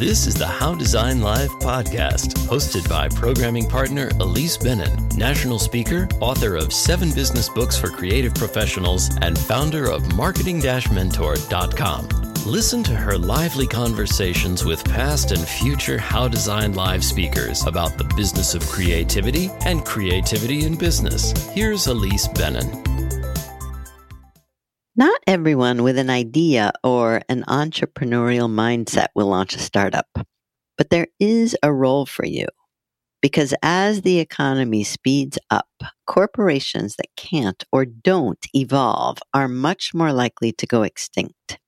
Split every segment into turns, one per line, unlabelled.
This is the How Design Live podcast, hosted by programming partner Ilise Benun, national speaker, author of seven business books for creative professionals, and founder of marketing mentor.com. Listen to her lively conversations with past and future How Design Live speakers about the business of creativity and creativity in business. Here's Ilise Benun.
Not everyone with an idea or an entrepreneurial mindset will launch a startup, but there is a role for you. Because as the economy speeds up, corporations that can't or don't evolve are much more likely to go extinct.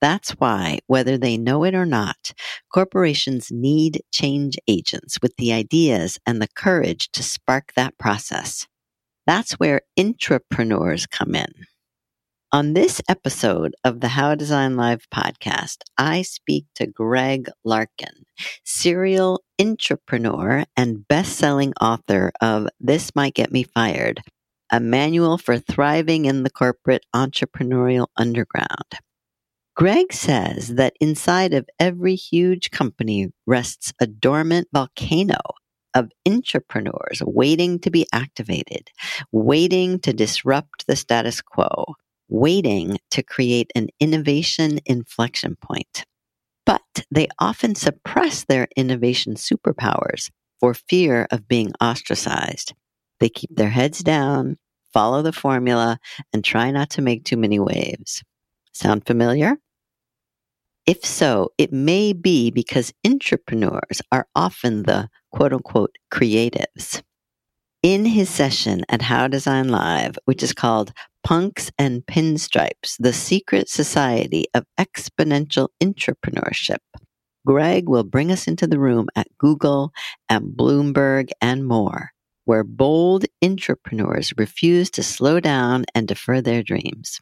That's why, whether they know it or not, corporations need change agents with the ideas and the courage to spark that process. That's where intrapreneurs come in. On this episode of the How Design Live podcast, I speak to Greg Larkin, serial entrepreneur and best-selling author of This Might Get Me Fired, a manual for thriving in the corporate entrepreneurial underground. Greg says that inside of every huge company rests a dormant volcano of intrapreneurs waiting to be activated, waiting to disrupt the status quo waiting to create an innovation inflection point. But they often suppress their innovation superpowers for fear of being ostracized. They keep their heads down, follow the formula, and try not to make too many waves. Sound familiar? If so, it may be because intrapreneurs are often the quote unquote creatives. In his session at How Design Live, which is called Punks and Pinstripes, the secret society of exponential intrapreneurship. Greg will bring us into the room at Google and Bloomberg and more, where bold intrapreneurs refuse to slow down and defer their dreams.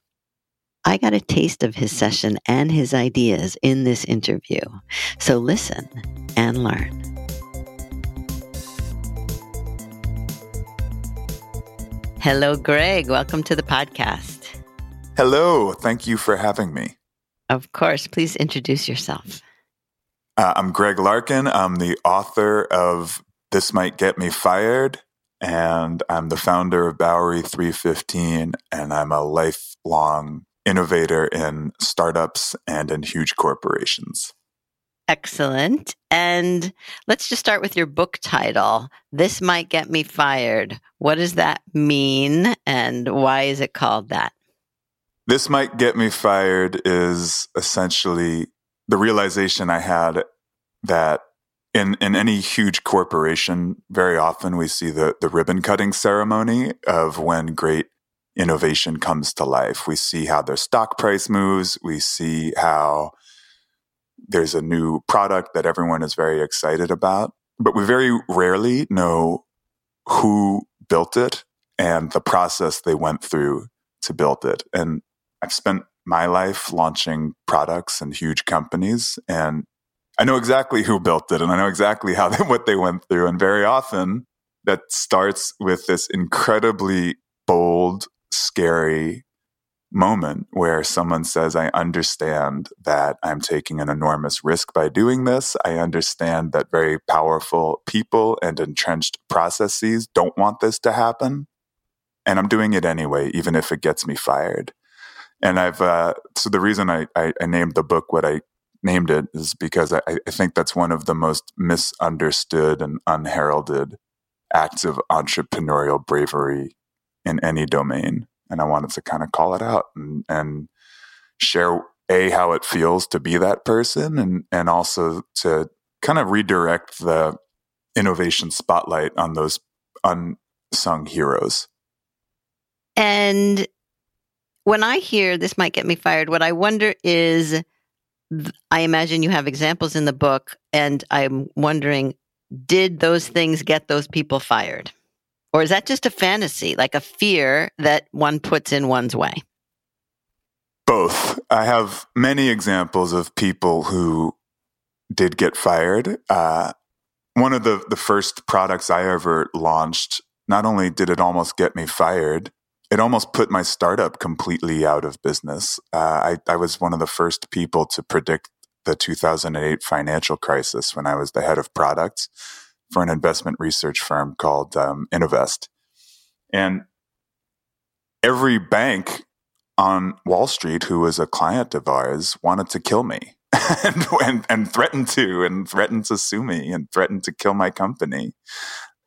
I got a taste of his session and his ideas in this interview. So listen and learn. Hello, Greg. Welcome to the podcast.
Hello. Thank you for having me.
Of course. Please introduce yourself.
Uh, I'm Greg Larkin. I'm the author of This Might Get Me Fired, and I'm the founder of Bowery 315, and I'm a lifelong innovator in startups and in huge corporations.
Excellent. And let's just start with your book title. This might get me fired. What does that mean and why is it called that?
This might get me fired is essentially the realization I had that in, in any huge corporation, very often we see the, the ribbon cutting ceremony of when great innovation comes to life. We see how their stock price moves. We see how there's a new product that everyone is very excited about, but we very rarely know who built it and the process they went through to build it. And I've spent my life launching products and huge companies and I know exactly who built it and I know exactly how they, what they went through and very often that starts with this incredibly bold, scary moment where someone says, I understand that I'm taking an enormous risk by doing this. I understand that very powerful people and entrenched processes don't want this to happen. And I'm doing it anyway, even if it gets me fired. And I've, uh, so the reason I, I, I, named the book what I named it is because I, I think that's one of the most misunderstood and unheralded acts of entrepreneurial bravery in any domain and I wanted to kind of call it out and, and share a how it feels to be that person, and and also to kind of redirect the innovation spotlight on those unsung heroes.
And when I hear this might get me fired, what I wonder is I imagine you have examples in the book, and I'm wondering did those things get those people fired? Or is that just a fantasy, like a fear that one puts in one's way?
Both. I have many examples of people who did get fired. Uh, one of the, the first products I ever launched, not only did it almost get me fired, it almost put my startup completely out of business. Uh, I, I was one of the first people to predict the 2008 financial crisis when I was the head of products for an investment research firm called um, Innovest. And every bank on Wall Street who was a client of ours wanted to kill me and, and, and threatened to, and threatened to sue me and threatened to kill my company.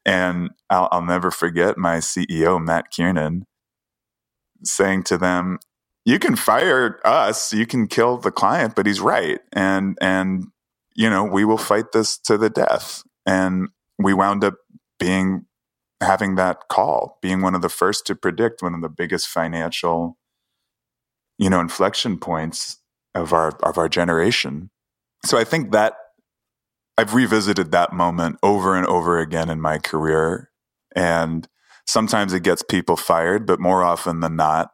And I'll, I'll never forget my CEO, Matt Kiernan, saying to them, you can fire us, you can kill the client, but he's right. And, and, you know, we will fight this to the death. And we wound up being, having that call, being one of the first to predict one of the biggest financial, you know, inflection points of our, of our generation. So I think that I've revisited that moment over and over again in my career. And sometimes it gets people fired, but more often than not,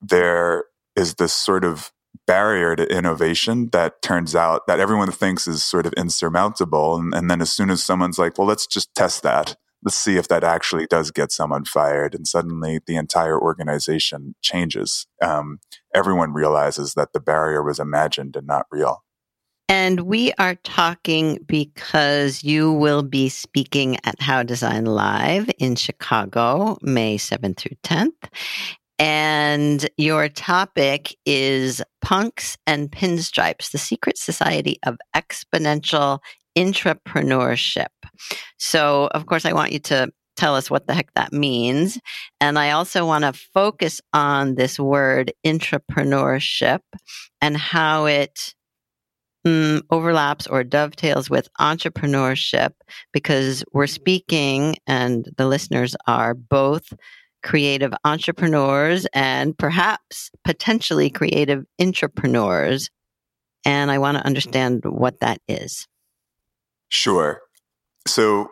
there is this sort of barrier to innovation that turns out that everyone thinks is sort of insurmountable. And, and, then as soon as someone's like, well, let's just test that, let's see if that actually does get someone fired. And suddenly the entire organization changes. Um, everyone realizes that the barrier was imagined and not real.
And we are talking because you will be speaking at How Design Live in Chicago, May 7th through 10th. And your topic is Punks and Pinstripes, the secret society of exponential intrapreneurship. So, of course, I want you to tell us what the heck that means. And I also want to focus on this word intrapreneurship and how it mm, overlaps or dovetails with entrepreneurship because we're speaking and the listeners are both creative entrepreneurs and perhaps potentially creative intrapreneurs. And I want to understand what that is.
Sure. So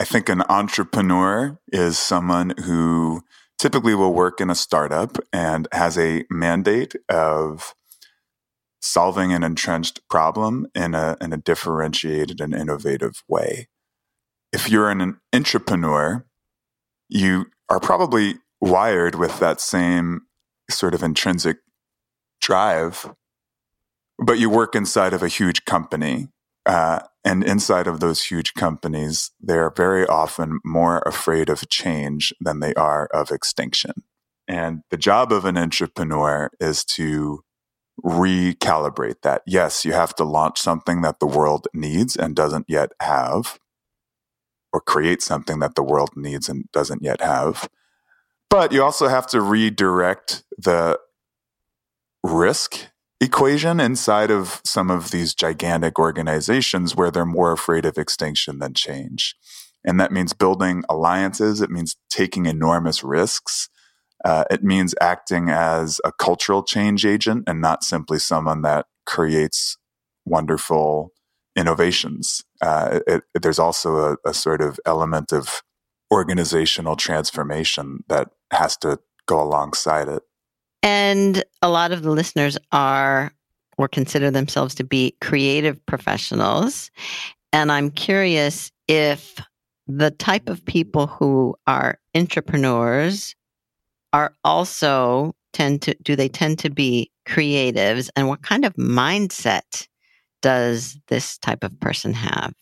I think an entrepreneur is someone who typically will work in a startup and has a mandate of solving an entrenched problem in a, in a differentiated and innovative way. If you're an intrapreneur, you are probably wired with that same sort of intrinsic drive, but you work inside of a huge company. Uh, and inside of those huge companies, they're very often more afraid of change than they are of extinction. And the job of an intrapreneur is to recalibrate that. Yes, you have to launch something that the world needs and doesn't yet have, or create something that the world needs and doesn't yet have. But you also have to redirect the risk equation inside of some of these gigantic organizations where they're more afraid of extinction than change. And that means building alliances, it means taking enormous risks. Uh, it means acting as a cultural change agent and not simply someone that creates wonderful innovations. Uh, it, it, there's also a, a sort of element of organizational transformation that has to go alongside it.
And a lot of the listeners are or consider themselves to be creative professionals. And I'm curious if the type of people who are entrepreneurs are also tend to do they tend to be creatives and what kind of mindset does this type of person have?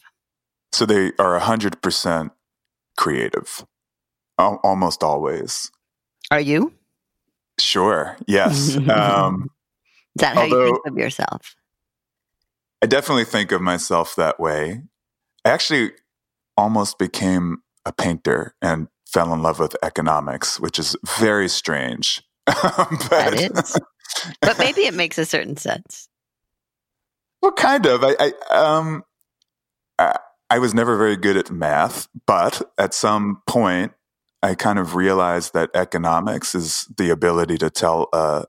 So they are 100% creative, almost always.
Are you?
Sure, yes. um,
Is that how although, you think of yourself?
I definitely think of myself that way. I actually almost became a painter and fell in love with economics, which is very strange.
but, that is. But maybe it makes a certain sense.
Well, kind of. I, I um, I, I was never very good at math, but at some point, I kind of realized that economics is the ability to tell a,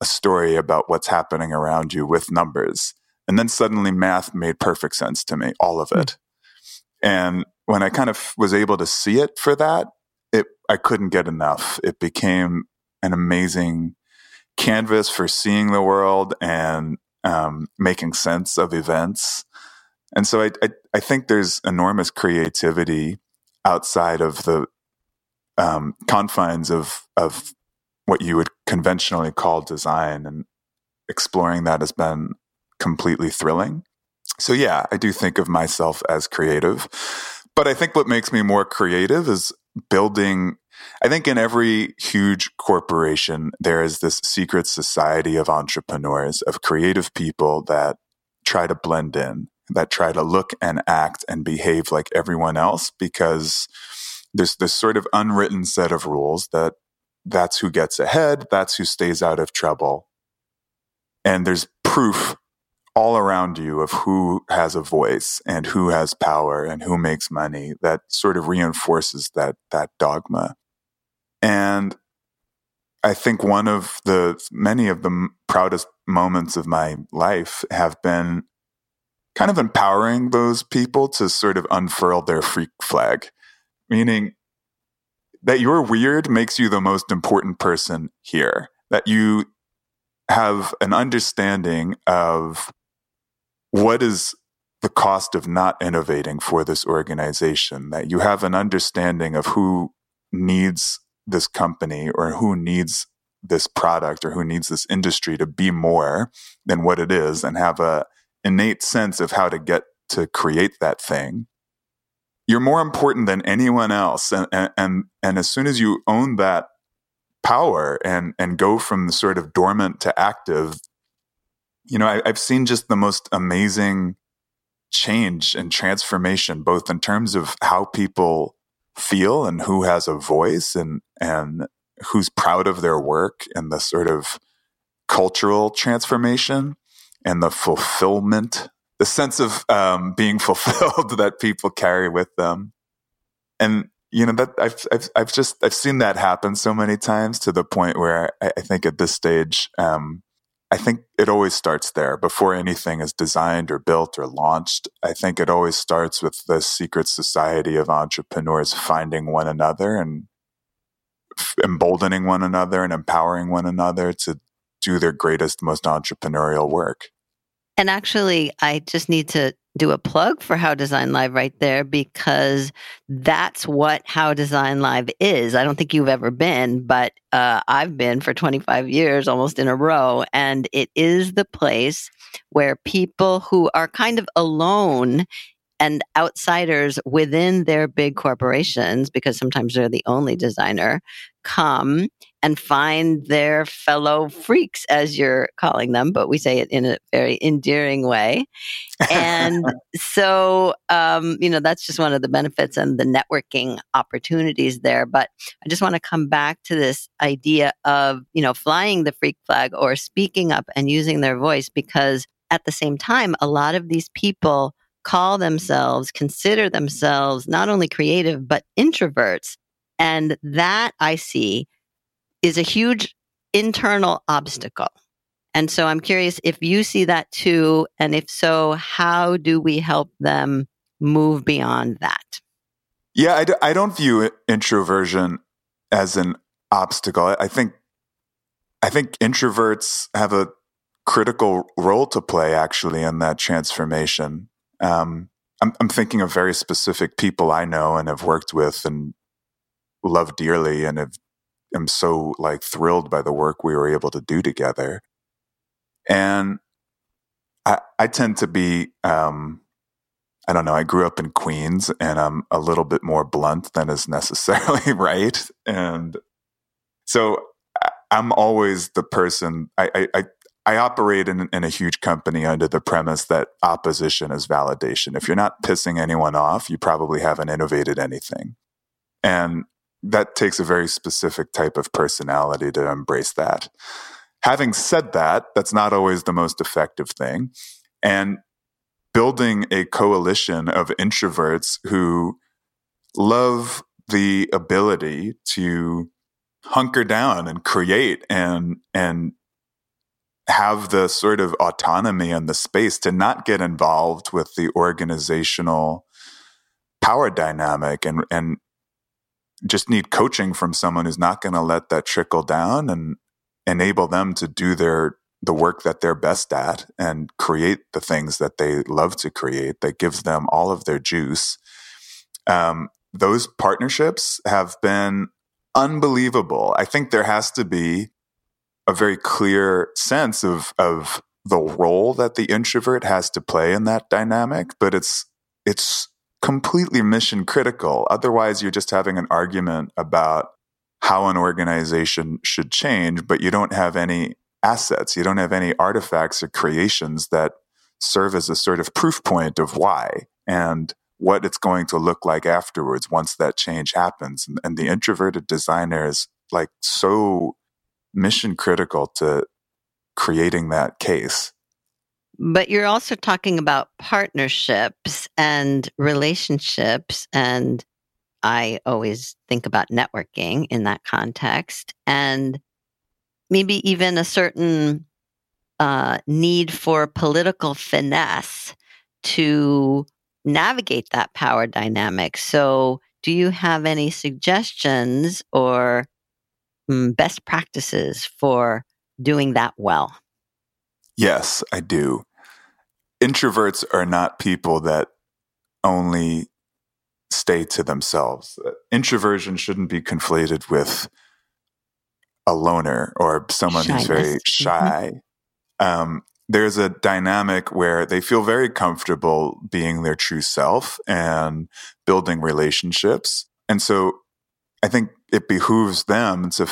a story about what's happening around you with numbers. And then suddenly, math made perfect sense to me, all of it. Mm. And when I kind of was able to see it for that, it I couldn't get enough. It became an amazing canvas for seeing the world and um, making sense of events. And so I, I, I, think there's enormous creativity outside of the um, confines of, of what you would conventionally call design. And exploring that has been completely thrilling. So yeah, I do think of myself as creative. But I think what makes me more creative is building I think in every huge corporation, there is this secret society of intrapreneurs, of creative people that try to blend in, that try to look and act and behave like everyone else because there's this sort of unwritten set of rules that that's who gets ahead, that's who stays out of trouble. And there's proof all around you of who has a voice and who has power and who makes money that sort of reinforces that that dogma. And I think one of the many of the proudest moments of my life have been kind of empowering those people to sort of unfurl their freak flag, meaning that you're weird makes you the most important person here, that you have an understanding of what is the cost of not innovating for this organization, that you have an understanding of who needs this company or who needs this product or who needs this industry to be more than what it is and have a innate sense of how to get to create that thing. You're more important than anyone else and and and as soon as you own that power and and go from the sort of dormant to active you know I, i've seen just the most amazing change and transformation both in terms of how people feel and who has a voice and and who's proud of their work and the sort of cultural transformation and the fulfillment the sense of um, being fulfilled that people carry with them. And you know that I've, I've I've just I've seen that happen so many times to the point where I, I think at this stage um, I think it always starts there before anything is designed or built or launched. I think it always starts with the secret society of intrapreneurs finding one another and emboldening one another and empowering one another to do their greatest, most entrepreneurial work.
And actually, I just need to do a plug for How Design Live right there because that's what How Design Live is. I don't think you've ever been, but uh, I've been for 25 years almost in a row. And it is the place where people who are kind of alone and outsiders within their big corporations, because sometimes they're the only designer, come and find their fellow freaks, as you're calling them, but we say it in a very endearing way. And so, um, you know, that's just one of the benefits and the networking opportunities there. But I just want to come back to this idea of, you know, flying the freak flag or speaking up and using their voice because at the same time, a lot of these people call themselves, consider themselves not only creative, but introverts. And that I see is a huge internal obstacle. And so I'm curious if you see that too. And if so, how do we help them move beyond that?
Yeah, I d- I don't view introversion as an obstacle. I think I think introverts have a critical role to play actually in that transformation. Um, I'm, I'm thinking of very specific people I know and have worked with and love dearly and have, am so like thrilled by the work we were able to do together. And I, I tend to be, um, I don't know, I grew up in Queens and I'm a little bit more blunt than is necessarily right. And so I'm always the person, I, I, I operate in, in a huge company under the premise that opposition is validation. If you're not pissing anyone off, you probably haven't innovated anything. And that takes a very specific type of personality to embrace that. Having said that, that's not always the most effective thing. And building a coalition of introverts who love the ability to hunker down and create and and have the sort of autonomy and the space to not get involved with the organizational power dynamic and and just need coaching from someone who's not going to let that trickle down and enable them to do their the work that they're best at and create the things that they love to create that gives them all of their juice. Um, those partnerships have been unbelievable. I think there has to be a very clear sense of of the role that the introvert has to play in that dynamic, but it's it's completely mission critical. Otherwise, you're just having an argument about how an organization should change, but you don't have any assets, you don't have any artifacts or creations that serve as a sort of proof point of why and what it's going to look like afterwards once that change happens. And, and the introverted designer is like so mission critical to creating that case.
But you're also talking about partnerships and relationships. And I always think about networking in that context and maybe even a certain uh, need for political finesse to navigate that power dynamic. So, do you have any suggestions or um, best practices for doing that well?
Yes, I do. Introverts are not people that only stay to themselves. Introversion shouldn't be conflated with a loner or someone Shyness. who's very mm-hmm. shy. Mm-hmm. Um, there's a dynamic where they feel very comfortable being their true self and building relationships. And so I think it behooves them to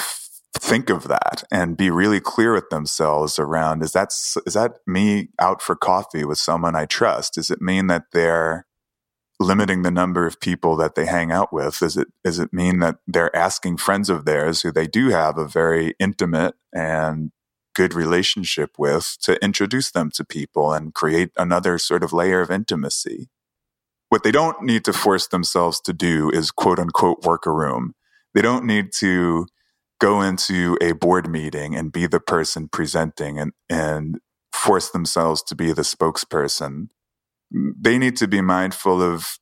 think of that and be really clear with themselves around is that is that me out for coffee with someone I trust? Does it mean that they're limiting the number of people that they hang out with? Does it does it mean that they're asking friends of theirs who they do have a very intimate and good relationship with to introduce them to people and create another sort of layer of intimacy? What they don't need to force themselves to do is quote unquote work a room. They don't need to go into a board meeting and be the person presenting and, and force themselves to be the spokesperson. They need to be mindful of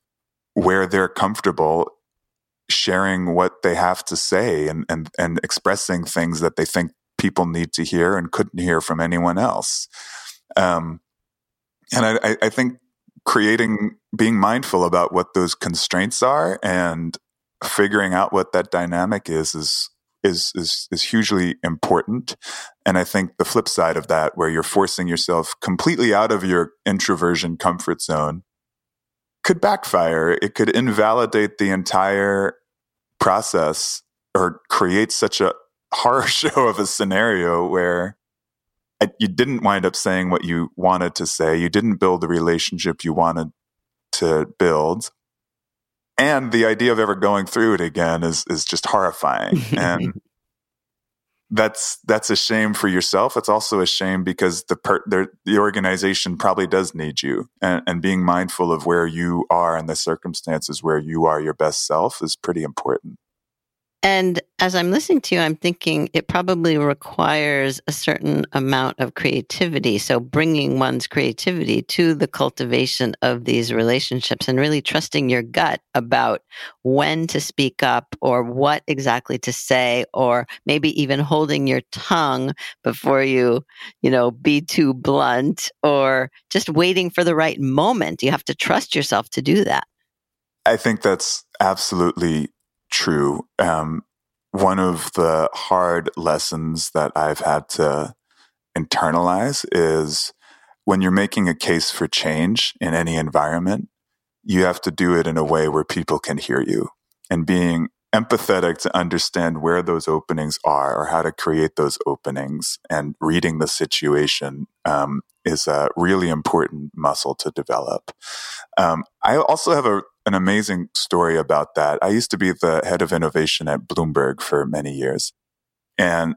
where they're comfortable sharing what they have to say and, and, and expressing things that they think people need to hear and couldn't hear from anyone else. Um, and I, I think creating, being mindful about what those constraints are and figuring out what that dynamic is, is is is is hugely important. And I think the flip side of that, where you're forcing yourself completely out of your introversion comfort zone, could backfire. It could invalidate the entire process or create such a horror show of a scenario where you didn't wind up saying what you wanted to say. You didn't build the relationship you wanted to build and the idea of ever going through it again is is just horrifying. And that's that's a shame for yourself. It's also a shame because the per, the organization probably does need you. And, and being mindful of where you are and the circumstances where you are your best self is pretty important
and as I'm listening to you, I'm thinking it probably requires a certain amount of creativity. So bringing one's creativity to the cultivation of these relationships and really trusting your gut about when to speak up or what exactly to say, or maybe even holding your tongue before you, you know, be too blunt or just waiting for the right moment. You have to trust yourself to do that.
I think that's absolutely true. Um, one of the hard lessons that I've had to internalize is when you're making a case for change in any environment, you have to do it in a way where people can hear you and being empathetic to understand where those openings are or how to create those openings and reading the situation um, is a really important muscle to develop. Um, I also have a an amazing story about that. I used to be the head of innovation at Bloomberg for many years. And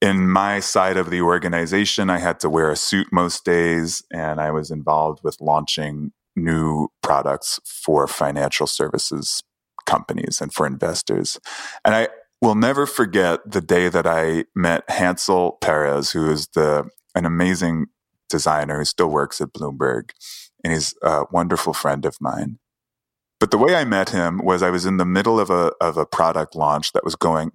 in my side of the organization, I had to wear a suit most days, and I was involved with launching new products for financial services companies and for investors. And I will never forget the day that I met Hansel Perez, who is the an amazing designer who still works at Bloomberg, and he's a wonderful friend of mine. But the way I met him was I was in the middle of a of a product launch that was going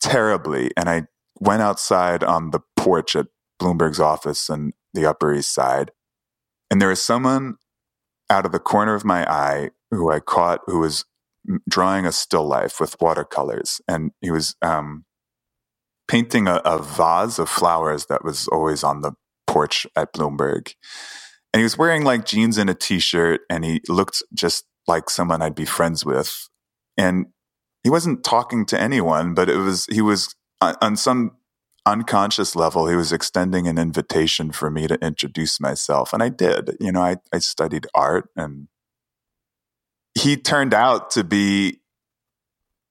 terribly, and I went outside on the porch at Bloomberg's office in the Upper East Side, and there was someone out of the corner of my eye who I caught who was drawing a still life with watercolors, and he was um, painting a, a vase of flowers that was always on the porch at Bloomberg. And he was wearing like jeans and a t shirt, and he looked just like someone I'd be friends with. And he wasn't talking to anyone, but it was, he was uh, on some unconscious level, he was extending an invitation for me to introduce myself. And I did. You know, I, I studied art and he turned out to be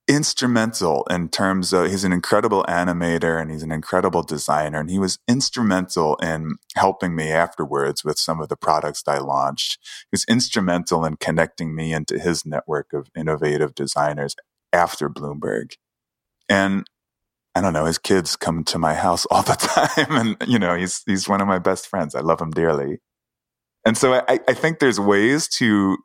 instrumental in terms of he's an incredible animator and he's an incredible designer and he was instrumental in helping me afterwards with some of the products I launched. He was instrumental in connecting me into his network of innovative designers after Bloomberg. And I don't know, his kids come to my house all the time and you know, he's he's one of my best friends. I love him dearly. And so I, I think there's ways to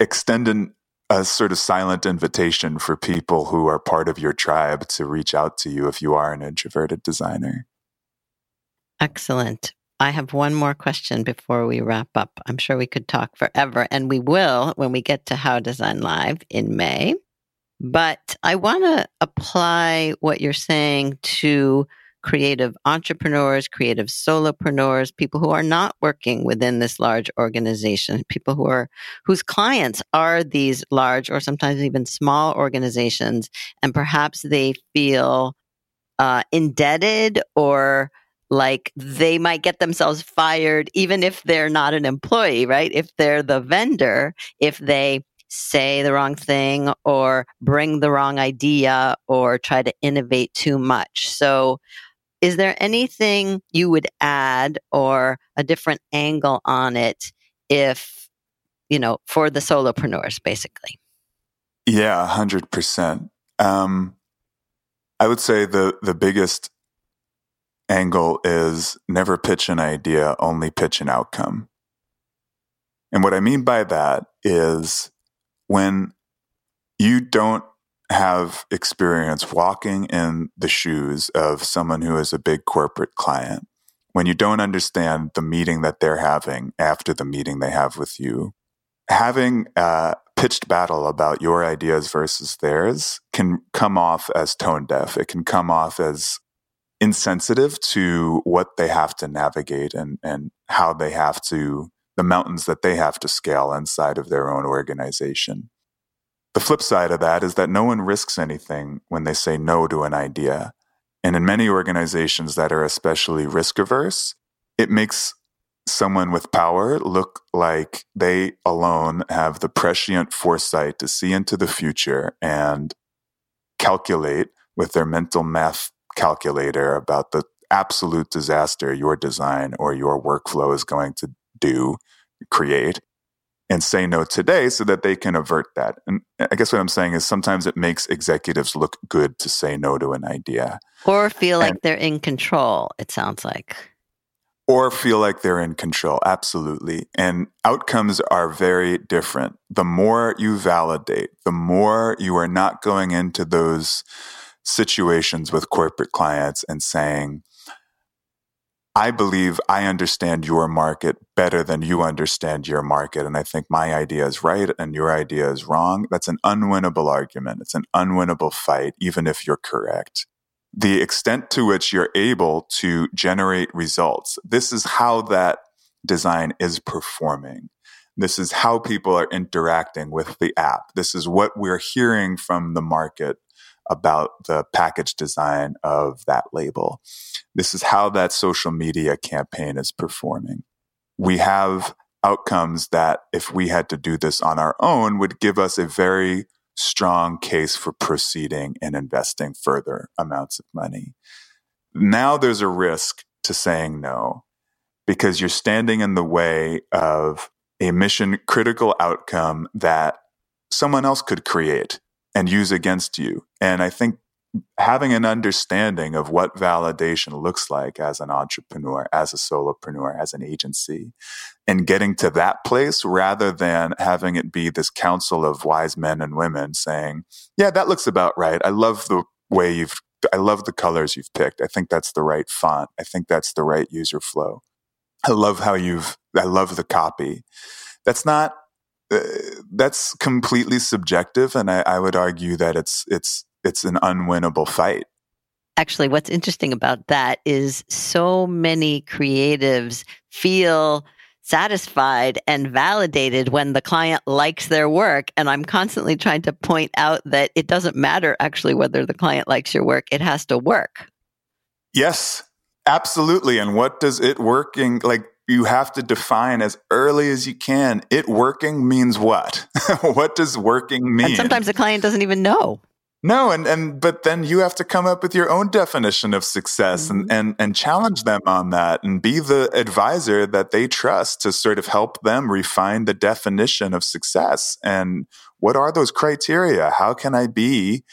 extend an, a sort of silent invitation for people who are part of your tribe to reach out to you if you are an introverted designer.
Excellent. I have one more question before we wrap up. I'm sure we could talk forever, and we will when we get to How Design Live in May. But I want to apply what you're saying to creative entrepreneurs, creative solopreneurs, people who are not working within this large organization, people who are whose clients are these large or sometimes even small organizations, and perhaps they feel uh, indebted or like they might get themselves fired even if they're not an employee, right? If they're the vendor, if they say the wrong thing or bring the wrong idea or try to innovate too much. So is there anything you would add or a different angle on it if, you know, for the solopreneurs, basically?
Yeah, 100%. Um, I would say the, the biggest angle is never pitch an idea, only pitch an outcome. And what I mean by that is when you don't have experience walking in the shoes of someone who is a big corporate client, when you don't understand the meeting that they're having after the meeting they have with you, having a pitched battle about your ideas versus theirs can come off as tone deaf. It can come off as insensitive to what they have to navigate and, and how they have to, the mountains that they have to scale inside of their own organization. The flip side of that is that no one risks anything when they say no to an idea. And in many organizations that are especially risk averse, it makes someone with power look like they alone have the prescient foresight to see into the future and calculate with their mental math calculator about the absolute disaster your design or your workflow is going to do, create, and say no today so that they can avert that. And I guess what I'm saying is sometimes it makes executives look good to say no to an idea.
Or feel like and, they're in control, it sounds like.
Or feel like they're in control, absolutely. And outcomes are very different. The more you validate, the more you are not going into those situations with corporate clients and saying, I believe I understand your market better than you understand your market. And I think my idea is right and your idea is wrong. That's an unwinnable argument. It's an unwinnable fight, even if you're correct. The extent to which you're able to generate results, this is how that design is performing. This is how people are interacting with the app. This is what we're hearing from the market about the package design of that label. This is how that social media campaign is performing. We have outcomes that, if we had to do this on our own, would give us a very strong case for proceeding and investing further amounts of money. Now there's a risk to saying no because you're standing in the way of a mission critical outcome that someone else could create and use against you. And I think having an understanding of what validation looks like as an entrepreneur, as a solopreneur, as an agency, and getting to that place rather than having it be this council of wise men and women saying, yeah, that looks about right. I love the way you've, I love the colors you've picked. I think that's the right font. I think that's the right user flow. I love how you've, I love the copy. That's not uh, that's completely subjective, and I, I would argue that it's it's it's an unwinnable fight.
actually, what's interesting about that is so many creatives feel satisfied and validated when the client likes their work. And I'm constantly trying to point out that it doesn't matter actually whether the client likes your work, it has to work.
Yes, absolutely. And what does it working like? You have to define as early as you can. It working means what? what does working mean?
And sometimes the client doesn't even know.
No, and and but then you have to come up with your own definition of success mm-hmm. and and and challenge them on that and be the advisor that they trust to sort of help them refine the definition of success and what are those criteria? How can I be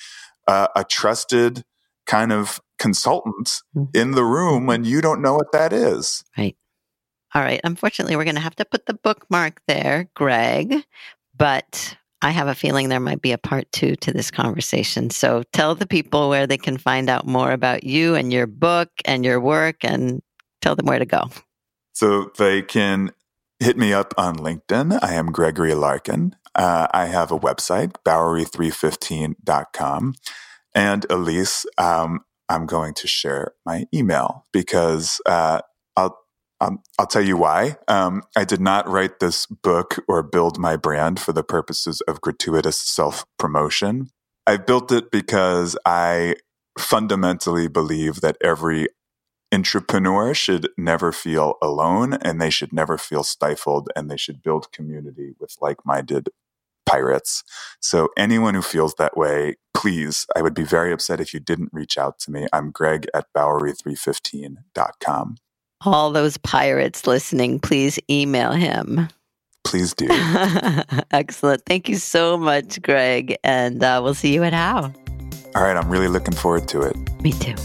uh, a trusted kind of consultant mm-hmm. in the room when you don't know what that is?
Right. All right. Unfortunately, we're going to have to put the bookmark there, Greg. But I have a feeling there might be a part two to this conversation. So tell the people where they can find out more about you and your book and your work and tell them where to go.
So they can hit me up on LinkedIn. I am Gregory Larkin. Uh, I have a website, Bowery315.com. And Ilise, um, I'm going to share my email because uh, I'll um, I'll tell you why. Um, I did not write this book or build my brand for the purposes of gratuitous self promotion. I built it because I fundamentally believe that every entrepreneur should never feel alone and they should never feel stifled and they should build community with like minded pirates. So, anyone who feels that way, please, I would be very upset if you didn't reach out to me. I'm greg at bowery315.com
all those pirates listening, please email him.
Please do.
Excellent. Thank you so much, Greg. And uh, we'll see you at How.
All right. I'm really looking forward to it.
Me too.